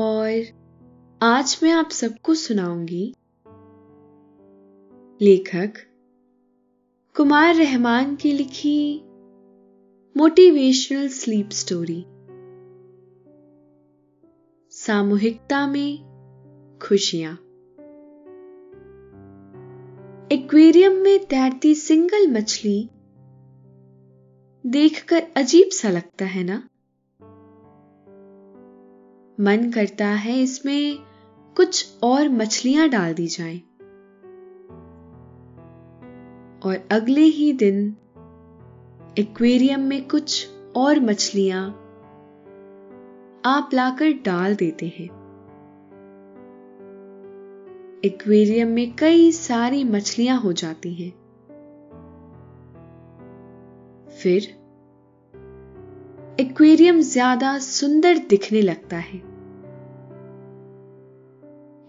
और आज मैं आप सबको सुनाऊँगी लेखक कुमार रहमान की लिखी मोटिवेशनल स्लीप स्टोरी। सामूहिकता में खुशियाँ। एक्वेरियम में तैरती सिंगल मछली देखकर अजीब सा लगता है ना? मन करता है इसमें कुछ और मछलियाँ डाल दी जाएँ। और अगले ही दिन एक्वेरियम में कुछ और मछलियाँ आप लाकर डाल देते हैं। एक्वेरियम में कई सारी मछलियाँ हो जाती हैं। फिर एक्वेरियम ज़्यादा सुंदर दिखने लगता है।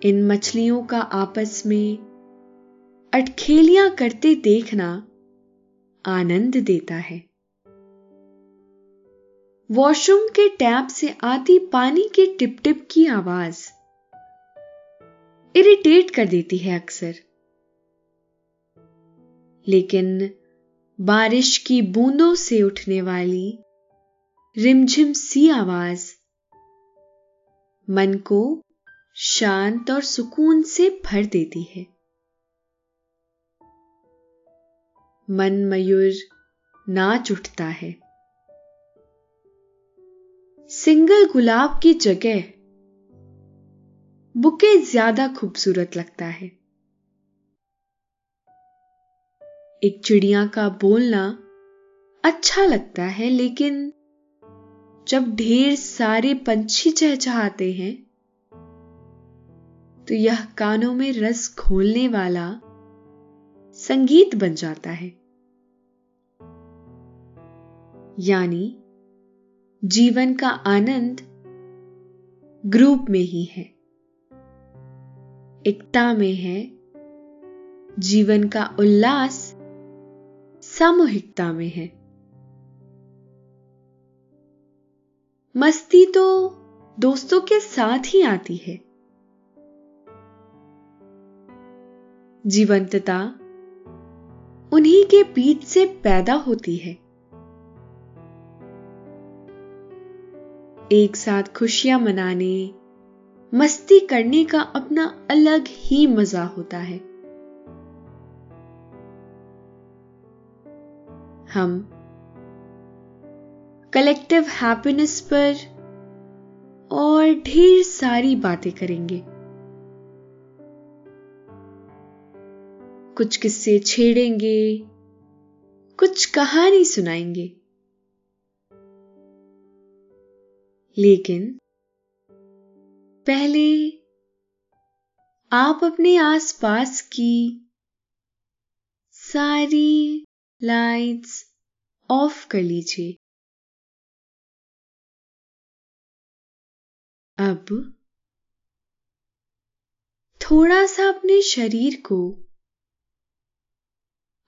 इन मछलियों का आपस में अटखेलियाँ करते देखना आनंद देता है। वॉशरूम के टैप से आती पानी के टिप टिप की आवाज़ इरिटेट कर देती है अक्सर। लेकिन बारिश की बूंदों से उठने वाली रिमझिम सी आवाज़ मन को शांत और सुकून से भर देती है। मन मयूर नाच उठता है। सिंगल गुलाब की जगह बुके ज़्यादा खूबसूरत लगता है। एक चिड़िया का बोलना अच्छा लगता है, लेकिन जब ढेर सारे पंछी चहचहाते हैं तो यह कानों में रस खोलने वाला संगीत बन जाता है। यानी, जीवन का आनंद ग्रुप में ही है। एकता में है, जीवन का उल्लास सामूहिकता में है। मस्ती तो दोस्तों के साथ ही आती है। जीवंतता उन्हीं के बीच से पैदा होती है। एक साथ खुशियाँ मनाने, मस्ती करने का अपना अलग ही मज़ा होता है। हम कलेक्टिव हैप्पीनेस पर और ढेर सारी बातें करेंगे। कुछ किस्से छेड़ेंगे, कुछ कहानी सुनाएँगे। लेकिन पहले आप अपने आसपास की सारी लाइट्स ऑफ़ कर लीजिए। अब थोड़ा सा अपने शरीर को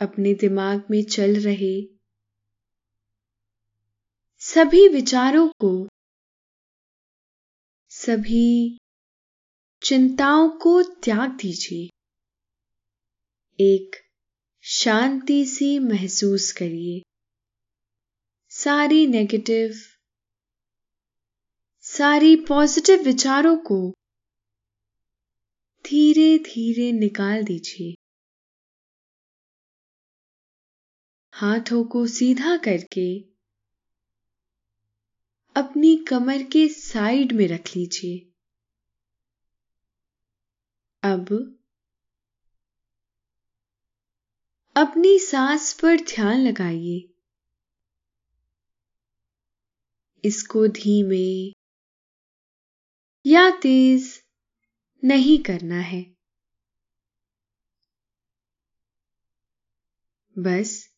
अपने दिमाग में चल रहे सभी विचारों को, सभी चिंताओं को त्याग दीजिए। एक शांति सी महसूस करिए। सारी नेगेटिव सारी पॉजिटिव विचारों को धीरे धीरे निकाल दीजिए। हाथों को सीधा करके अपनी कमर के साइड में रख लीजिए। अब अपनी सांस पर ध्यान लगाइए। इसको धीमे या तेज नहीं करना है। बस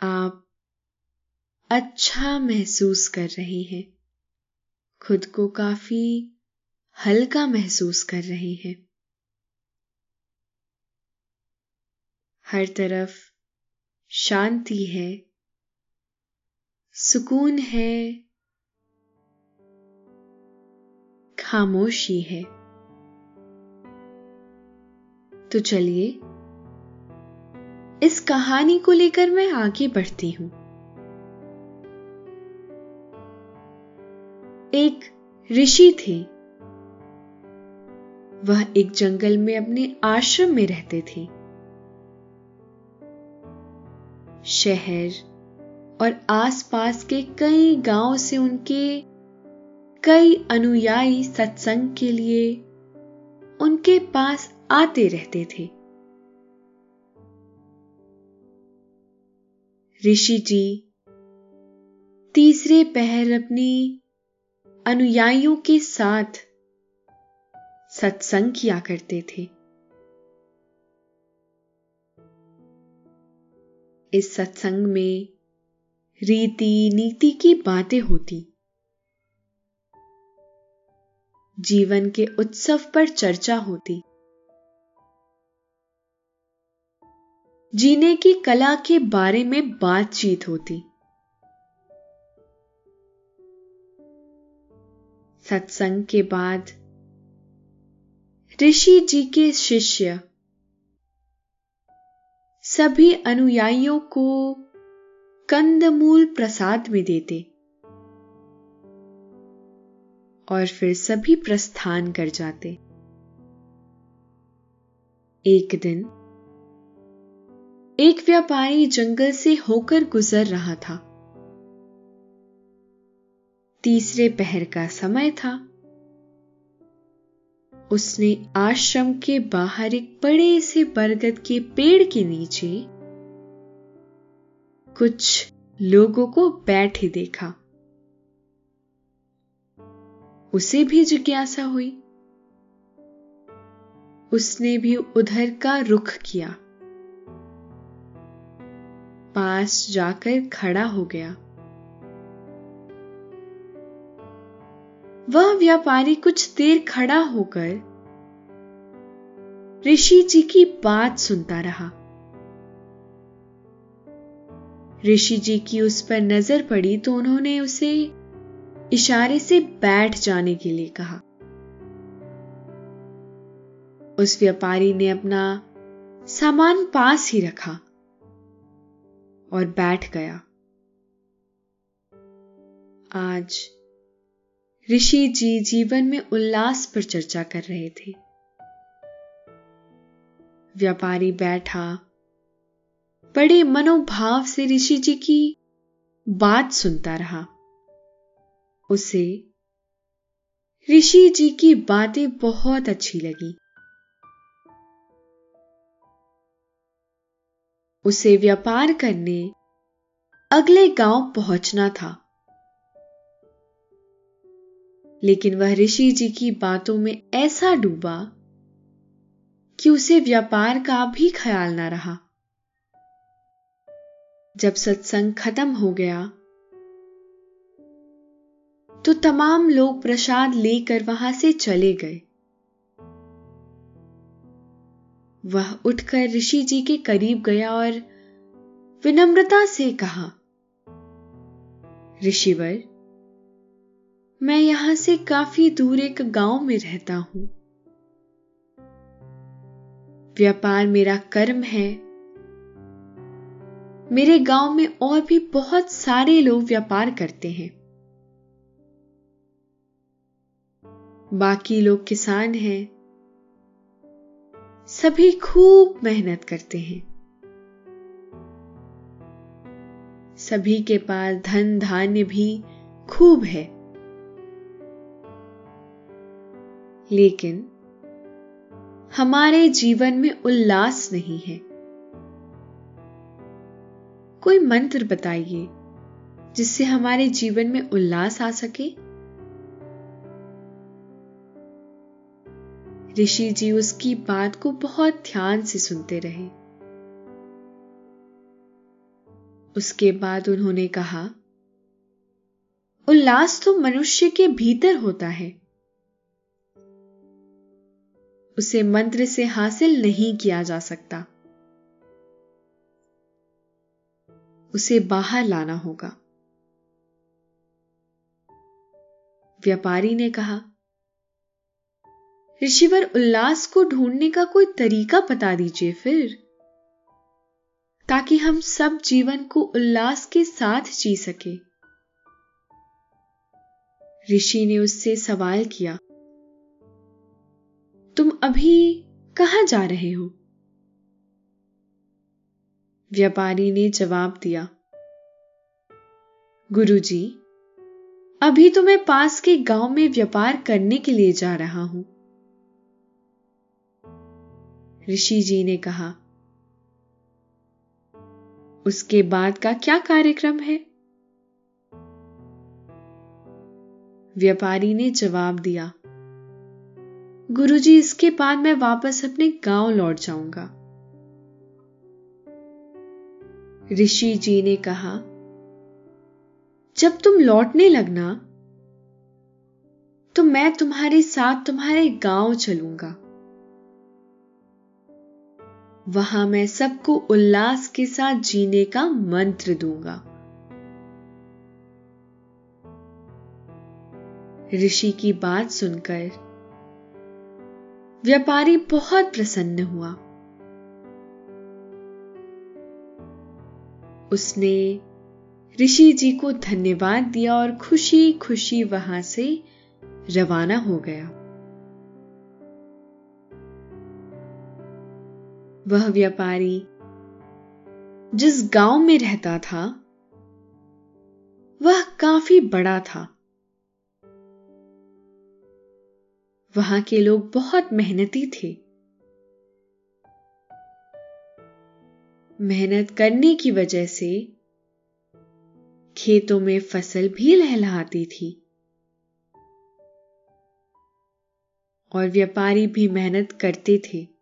आप अच्छा महसूस कर रहे हैं। खुद को काफ़ी हल्का महसूस कर रहे हैं। हर तरफ़ शांति है, सुकून है, खामोशी है। तो चलिए इस कहानी को लेकर मैं आगे बढ़ती हूँ। एक ऋषि थे। वह एक जंगल में अपने आश्रम में रहते थे। शहर और आसपास के कई गाँव से उनके कई अनुयायी सत्संग के लिए उनके पास आते रहते थे। ऋषि जी। तीसरे पहर अपनी अनुयायियों के साथ सत्संग किया करते थे। इस सत्संग में रीति नीति की बातें होती। जीवन के उत्सव पर चर्चा होती। जीने की कला के बारे में बातचीत होती। सत्संग के बाद ऋषि जी के शिष्य सभी अनुयायियों को कंदमूल प्रसाद में देते और फिर सभी प्रस्थान कर जाते। एक दिन एक व्यापारी जंगल से होकर गुजर रहा था। तीसरे पहर का समय था। उसने आश्रम के बाहर एक बड़े से बरगद के पेड़ के नीचे कुछ लोगों को बैठे देखा। उसे भी जिज्ञासा हुई। उसने भी उधर का रुख किया। पास जाकर खड़ा हो गया। वह व्यापारी कुछ देर खड़ा होकर ऋषि जी की बात सुनता रहा। ऋषि जी की उस पर नज़र पड़ी तो उन्होंने उसे इशारे से बैठ जाने के लिए कहा। उस व्यापारी ने अपना सामान पास ही रखा। और बैठ गया। आज ऋषि जी जीवन में उल्लास पर चर्चा कर रहे थे। व्यापारी बैठा। बड़े मनोभाव से ऋषि जी की बात सुनता रहा। उसे ऋषि जी की बातें बहुत अच्छी लगी। उसे व्यापार करने अगले गाँव पहुँचना था। लेकिन वह ऋषि जी की बातों में ऐसा डूबा कि उसे व्यापार का भी ख्याल ना रहा। जब सत्संग खत्म हो गया तो तमाम लोग प्रसाद लेकर वहाँ से चले गए। वह उठकर ऋषि जी के करीब गया और विनम्रता से कहा, ऋषिवर, मैं यहाँ से काफ़ी दूर एक गाँव में रहता हूँ। व्यापार मेरा कर्म है। मेरे गाँव में और भी बहुत सारे लोग व्यापार करते हैं। बाकी लोग किसान हैं। सभी खूब मेहनत करते हैं। सभी के पास धन धान्य भी खूब है। लेकिन हमारे जीवन में उल्लास नहीं है। कोई मंत्र बताइए जिससे हमारे जीवन में उल्लास आ सके? ऋषि जी उसकी बात को बहुत ध्यान से सुनते रहे। उसके बाद उन्होंने कहा, उल्लास तो मनुष्य के भीतर होता है। उसे मंत्र से हासिल नहीं किया जा सकता। उसे बाहर लाना होगा। व्यापारी ने कहा ऋषिवर उल्लास को ढूँढने का कोई तरीका बता दीजिए फिर। ताकि हम सब जीवन को उल्लास के साथ जी सके। ऋषि ने उससे सवाल किया तुम अभी कहाँ जा रहे हो? व्यापारी ने जवाब दिया गुरुजी, अभी तो मैं पास के गाँव में व्यापार करने के लिए जा रहा हूँ। ऋषि जी ने कहा, उसके बाद का क्या कार्यक्रम है? व्यापारी ने जवाब दिया, गुरुजी, इसके बाद मैं वापस अपने गाँव लौट जाऊँगा। ऋषि जी ने कहा, जब तुम लौटने लगना तो मैं तुम्हारे साथ तुम्हारे गाँव चलूँगा। वहाँ मैं सबको उल्लास के साथ जीने का मंत्र दूँगा। ऋषि की बात सुनकर व्यापारी बहुत प्रसन्न हुआ। उसने ऋषि जी को धन्यवाद दिया और खुशी खुशी वहाँ से रवाना हो गया। वह व्यापारी, जिस गाँव में रहता था, वह काफ़ी बड़ा था। वहाँ के लोग बहुत मेहनती थे। मेहनत करने की वजह से खेतों में फ़सल भी लहलहाती थी। और व्यापारी भी मेहनत करते थे।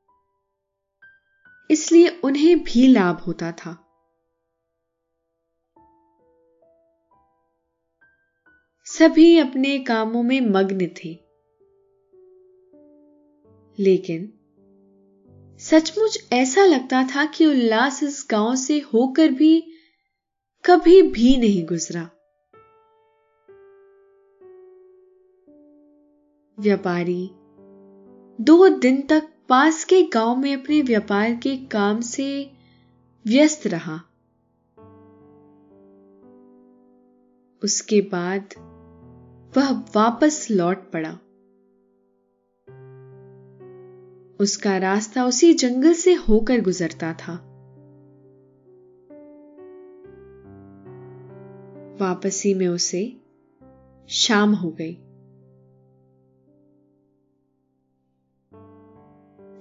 इसलिए उन्हें भी लाभ होता था। सभी अपने कामों में मग्न थे। लेकिन सचमुच ऐसा लगता था कि उल्लास इस गाँव से होकर भी कभी भी नहीं गुजरा। व्यापारी दो दिन तक पास के गाँव में अपने व्यापार के काम से व्यस्त रहा। उसके बाद वह वापस लौट पड़ा। उसका रास्ता उसी जंगल से होकर गुजरता था। वापसी में उसे शाम हो गई।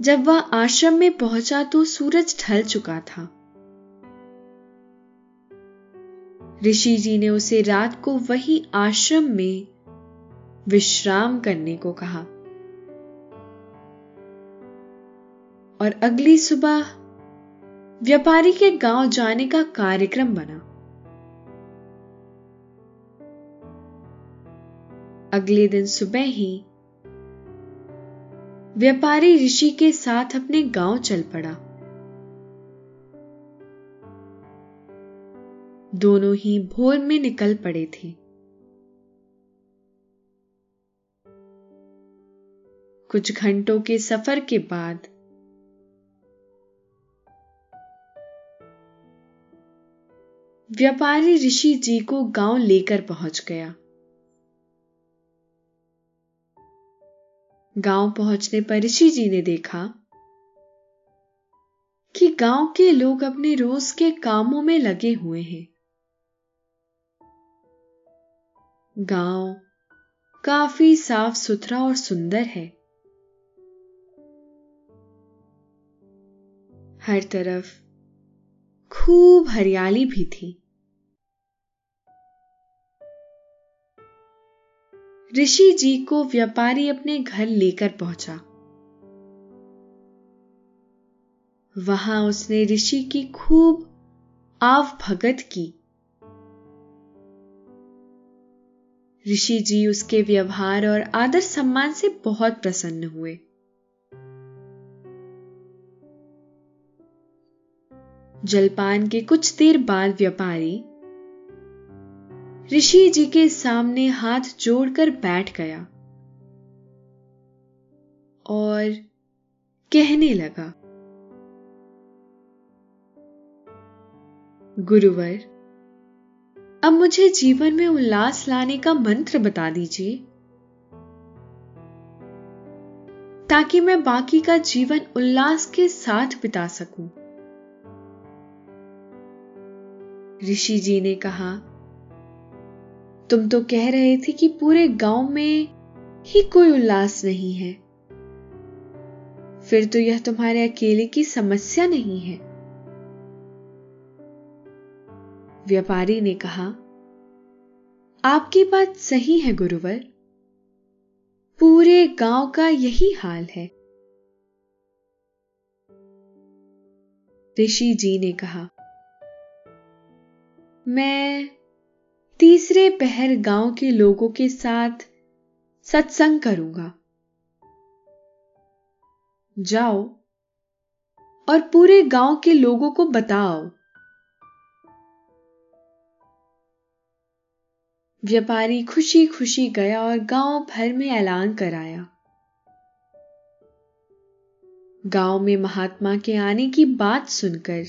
जब वह आश्रम में पहुँचा तो सूरज ढल चुका था। ऋषि जी ने उसे रात को वही आश्रम में विश्राम करने को कहा। और अगली सुबह व्यापारी के गाँव जाने का कार्यक्रम बना। अगले दिन सुबह ही व्यापारी ऋषि के साथ अपने गाँव चल पड़ा। दोनों ही भोर में निकल पड़े थे। कुछ घंटों के सफ़र के बाद व्यापारी ऋषि जी को गाँव लेकर पहुँच गया। गाँव पहुँचने पर ऋषि जी ने देखा कि गाँव के लोग अपने रोज के कामों में लगे हुए हैं। गाँव काफ़ी साफ़ सुथरा और सुंदर है। हर तरफ़ खूब हरियाली भी थी। ऋषि जी को व्यापारी अपने घर लेकर पहुँचा। वहाँ उसने ऋषि की खूब आव भगत की। ऋषि जी उसके व्यवहार और आदर सम्मान से बहुत प्रसन्न हुए। जलपान के कुछ देर बाद व्यापारी ऋषि जी के सामने हाथ जोड़कर बैठ गया और कहने लगा, गुरुवर, अब मुझे जीवन में उल्लास लाने का मंत्र बता दीजिए, ताकि मैं बाकी का जीवन उल्लास के साथ बिता सकूँ। ऋषि जी ने कहा तुम तो कह रहे थे कि पूरे गाँव में ही कोई उल्लास नहीं है। फिर तो यह तुम्हारे अकेले की समस्या नहीं है। व्यापारी ने कहा, आपकी बात सही है, गुरुवर। पूरे गाँव का यही हाल है। ऋषि जी ने कहा, मैं तीसरे पहर गाँव के लोगों के साथ सत्संग करूँगा। जाओ और पूरे गाँव के लोगों को बताओ। व्यापारी खुशी खुशी गया और गाँव भर में ऐलान कराया। गाँव में महात्मा के आने की बात सुनकर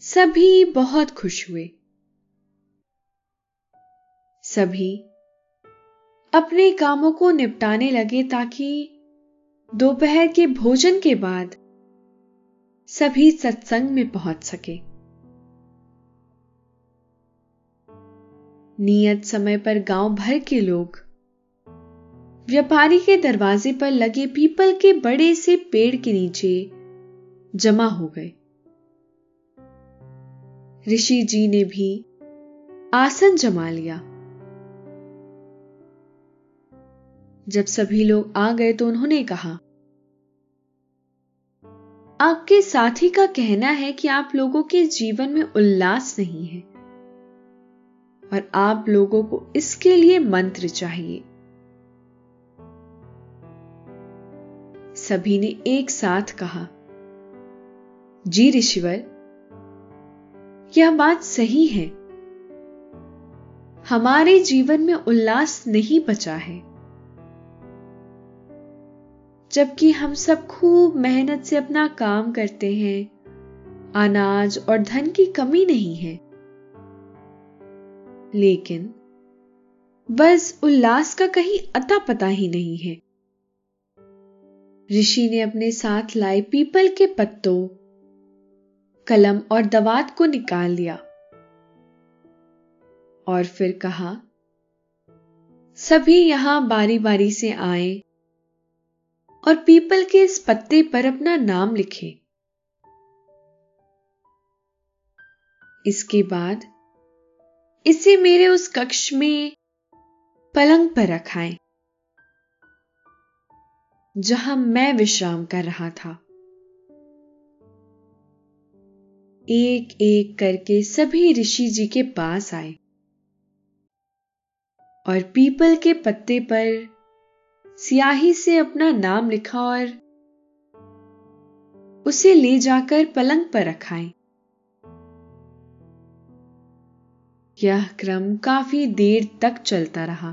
सभी बहुत खुश हुए। सभी अपने कामों को निपटाने लगे ताकि दोपहर के भोजन के बाद सभी सत्संग में पहुँच सके। नियत समय पर गाँव भर के लोग व्यापारी के दरवाजे पर लगे पीपल के बड़े से पेड़ के नीचे जमा हो गए। ऋषि जी ने भी आसन जमा लिया। जब सभी लोग आ गए तो उन्होंने कहा, आपके साथी का कहना है कि आप लोगों के जीवन में उल्लास नहीं है और आप लोगों को इसके लिए मंत्र चाहिए। सभी ने एक साथ कहा, जी ऋषिवर, यह बात सही है। हमारे जीवन में उल्लास नहीं बचा है। जबकि हम सब खूब मेहनत से अपना काम करते हैं। अनाज और धन की कमी नहीं है। लेकिन बस उल्लास का कहीं अता पता ही नहीं है। ऋषि ने अपने साथ लाए पीपल के पत्तों, कलम और दवात को निकाल लिया और फिर कहा, सभी यहाँ बारी बारी से आए। और पीपल के इस पत्ते पर अपना नाम लिखे। इसके बाद इसे मेरे उस कक्ष में पलंग पर रखाएँ, जहाँ मैं विश्राम कर रहा था। एक एक करके सभी ऋषि जी के पास आए और पीपल के पत्ते पर सियाही से अपना नाम लिखा और उसे ले जाकर पलंग पर रखाएँ। यह क्रम काफ़ी देर तक चलता रहा।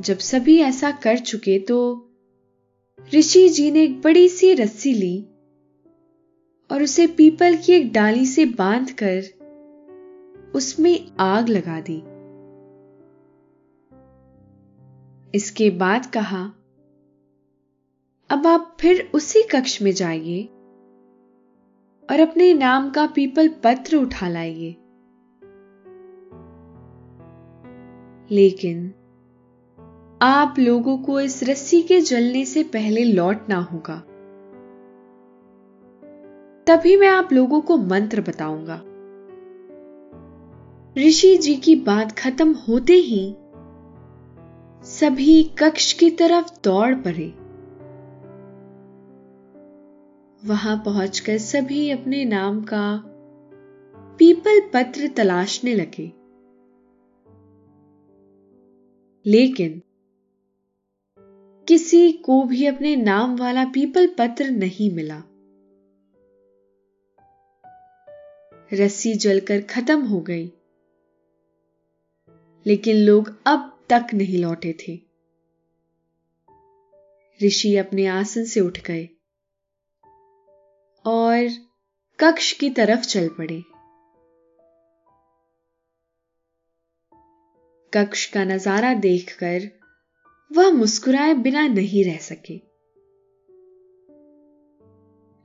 जब सभी ऐसा कर चुके तो ऋषि जी ने एक बड़ी सी रस्सी ली और उसे पीपल की एक डाली से बांधकर उसमें आग लगा दी। इसके बाद कहा, अब आप फिर उसी कक्ष में जाइए और अपने नाम का पीपल पत्र उठा लाइए। लेकिन आप लोगों को इस रस्सी के जलने से पहले लौटना होगा। तभी मैं आप लोगों को मंत्र बताऊँगा। ऋषि जी की बात खत्म होते ही सभी कक्ष की तरफ़ दौड़ पड़े। वहाँ पहुंचकर सभी अपने नाम का पीपल पत्र तलाशने लगे। लेकिन किसी को भी अपने नाम वाला पीपल पत्र नहीं मिला। रस्सी जलकर खत्म हो गई। लेकिन लोग अब तक नहीं लौटे थे। ऋषि अपने आसन से उठ गए और कक्ष की तरफ़ चल पड़े। कक्ष का नज़ारा देखकर वह मुस्कुराए बिना नहीं रह सके।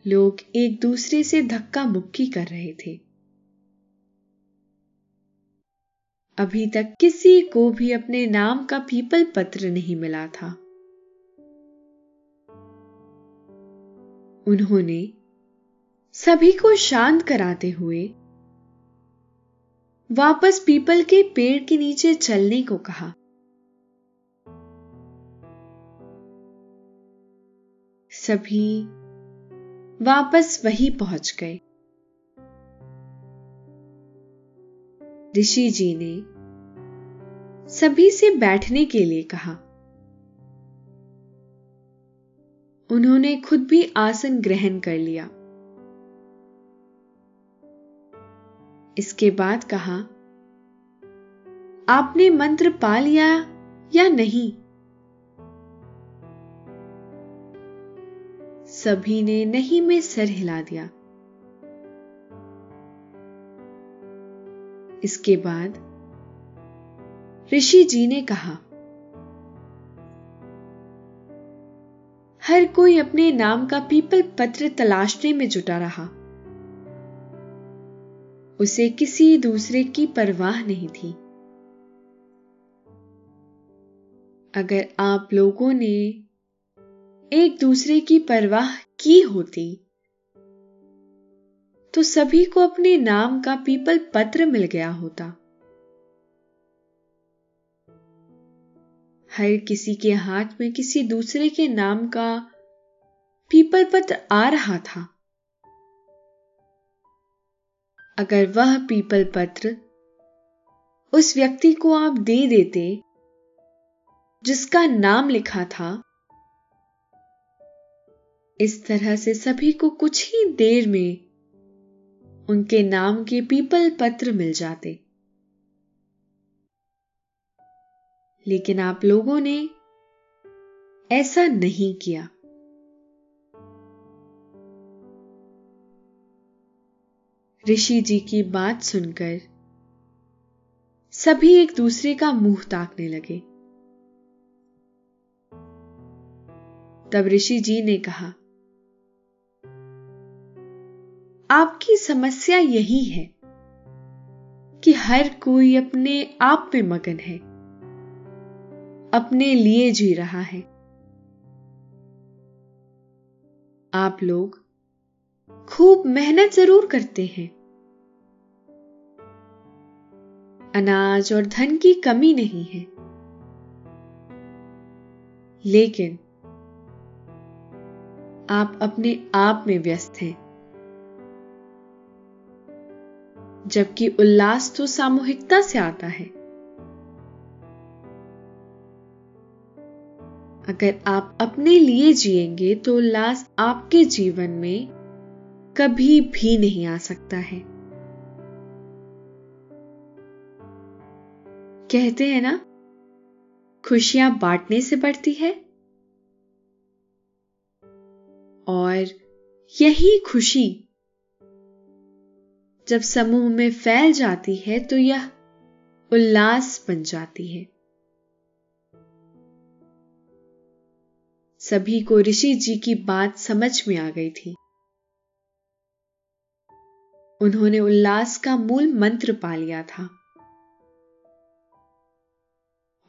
लोग एक दूसरे से धक्का मुक्की कर रहे थे। अभी तक किसी को भी अपने नाम का पीपल पत्र नहीं मिला था। उन्होंने सभी को शांत कराते हुए वापस पीपल के पेड़ के नीचे चलने को कहा। सभी वापस वही पहुँच गए। ऋषि जी ने सभी से बैठने के लिए कहा। उन्होंने खुद भी आसन ग्रहण कर लिया। इसके बाद कहा, आपने मंत्र पा लिया या नहीं? सभी ने नहीं में सर हिला दिया। इसके बाद ऋषि जी ने कहा, हर कोई अपने नाम का पीपल पत्र तलाशने में जुटा रहा। उसे किसी दूसरे की परवाह नहीं थी। अगर आप लोगों ने एक दूसरे की परवाह की होती तो सभी को अपने नाम का पीपल पत्र मिल गया होता। हर किसी के हाथ में किसी दूसरे के नाम का पीपल पत्र आ रहा था। अगर वह पीपल पत्र उस व्यक्ति को आप दे देते, जिसका नाम लिखा था, इस तरह से सभी को कुछ ही देर में उनके नाम के पीपल पत्र मिल जाते। लेकिन आप लोगों ने ऐसा नहीं किया। ऋषि जी की बात सुनकर सभी एक दूसरे का मुँह ताकने लगे। तब ऋषि जी ने कहा आपकी समस्या यही है कि हर कोई अपने आप में मगन है, अपने लिए जी रहा है। आप लोग खूब मेहनत ज़रूर करते हैं। अनाज और धन की कमी नहीं है। लेकिन आप अपने आप में व्यस्त हैं। जबकि उल्लास तो सामूहिकता से आता है। अगर आप अपने लिए जिएँगे तो उल्लास आपके जीवन में कभी भी नहीं आ सकता है। कहते हैं ना, खुशियाँ बांटने से बढ़ती है। और यही खुशी जब समूह में फैल जाती है तो यह उल्लास बन जाती है। सभी को ऋषि जी की बात समझ में आ गई थी। उन्होंने उल्लास का मूल मंत्र पा लिया था।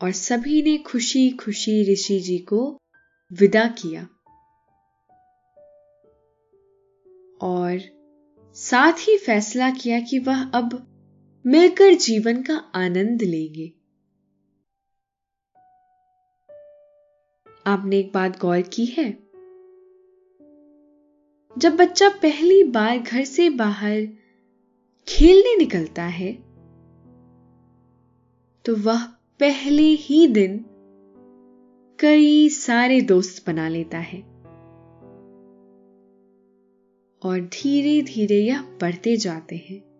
और सभी ने खुशी खुशी ऋषि जी को विदा किया। और साथ ही फैसला किया कि वह अब मिलकर जीवन का आनंद लेंगे। आपने एक बात गौर की है? जब बच्चा पहली बार घर से बाहर खेलने निकलता है तो वह पहले ही दिन कई सारे दोस्त बना लेता है। और धीरे धीरे यह बढ़ते जाते हैं।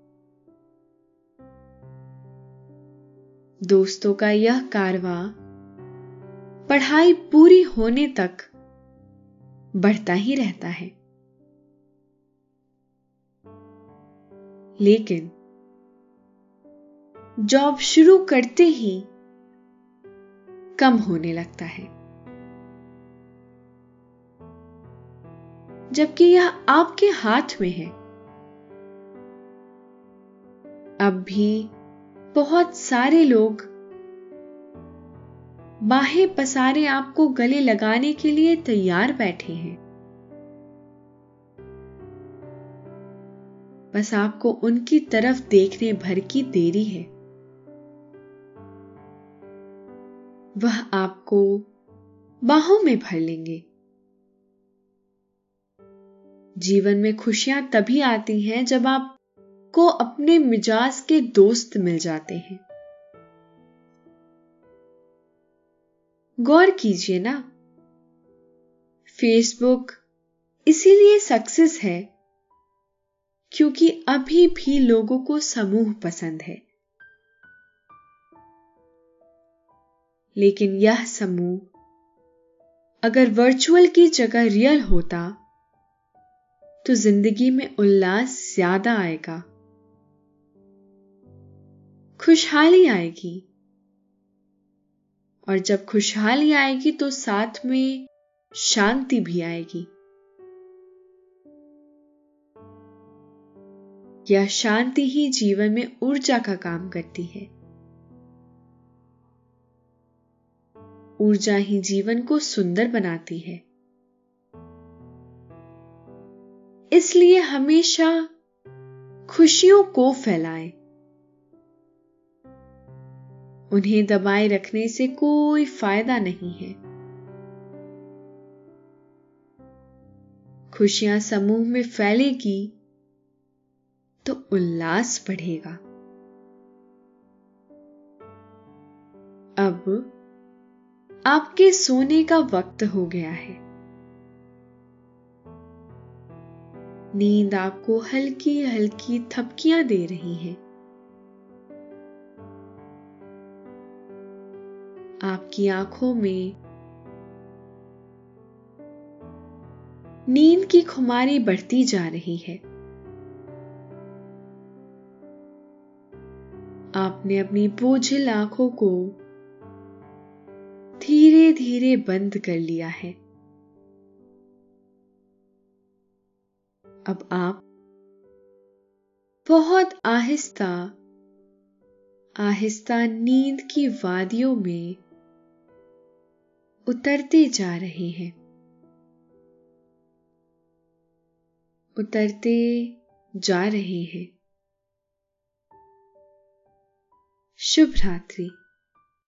दोस्तों का यह कारवा पढ़ाई पूरी होने तक बढ़ता ही रहता है। लेकिन जॉब शुरू करते ही कम होने लगता है। जबकि यह आपके हाथ में है। अब भी बहुत सारे लोग बाहें पसारे आपको गले लगाने के लिए तैयार बैठे हैं। बस आपको उनकी तरफ़ देखने भर की देरी है। वह आपको बाहों में भर लेंगे। जीवन में खुशियाँ तभी आती हैं जब आपको अपने मिजाज के दोस्त मिल जाते हैं। गौर कीजिए ना फेसबुक इसीलिए सक्सेस है क्योंकि अभी भी लोगों को समूह पसंद है। लेकिन यह समूह अगर वर्चुअल की जगह रियल होता तो ज़िंदगी में उल्लास ज़्यादा आएगा। खुशहाली आएगी। और जब खुशहाली आएगी तो साथ में शांति भी आएगी। यह शांति ही जीवन में ऊर्जा का काम करती है। ऊर्जा ही जीवन को सुंदर बनाती है। इसलिए हमेशा खुशियों को फैलाएँ। उन्हें दबाए रखने से कोई फ़ायदा नहीं है। खुशियाँ समूह में फैलेगी तो उल्लास बढ़ेगा। अब आपके सोने का वक्त हो गया है। नींद आपको हल्की हल्की थपकियाँ दे रही है। आपकी आँखों में नींद की खुमारी बढ़ती जा रही है। आपने अपनी बोझिल आँखों को धीरे धीरे बंद कर लिया है। अब आप बहुत आहिस्ता आहिस्ता नींद की वादियों में उतरते जा रहे हैं। उतरते जा रहे हैं। शुभ रात्रि।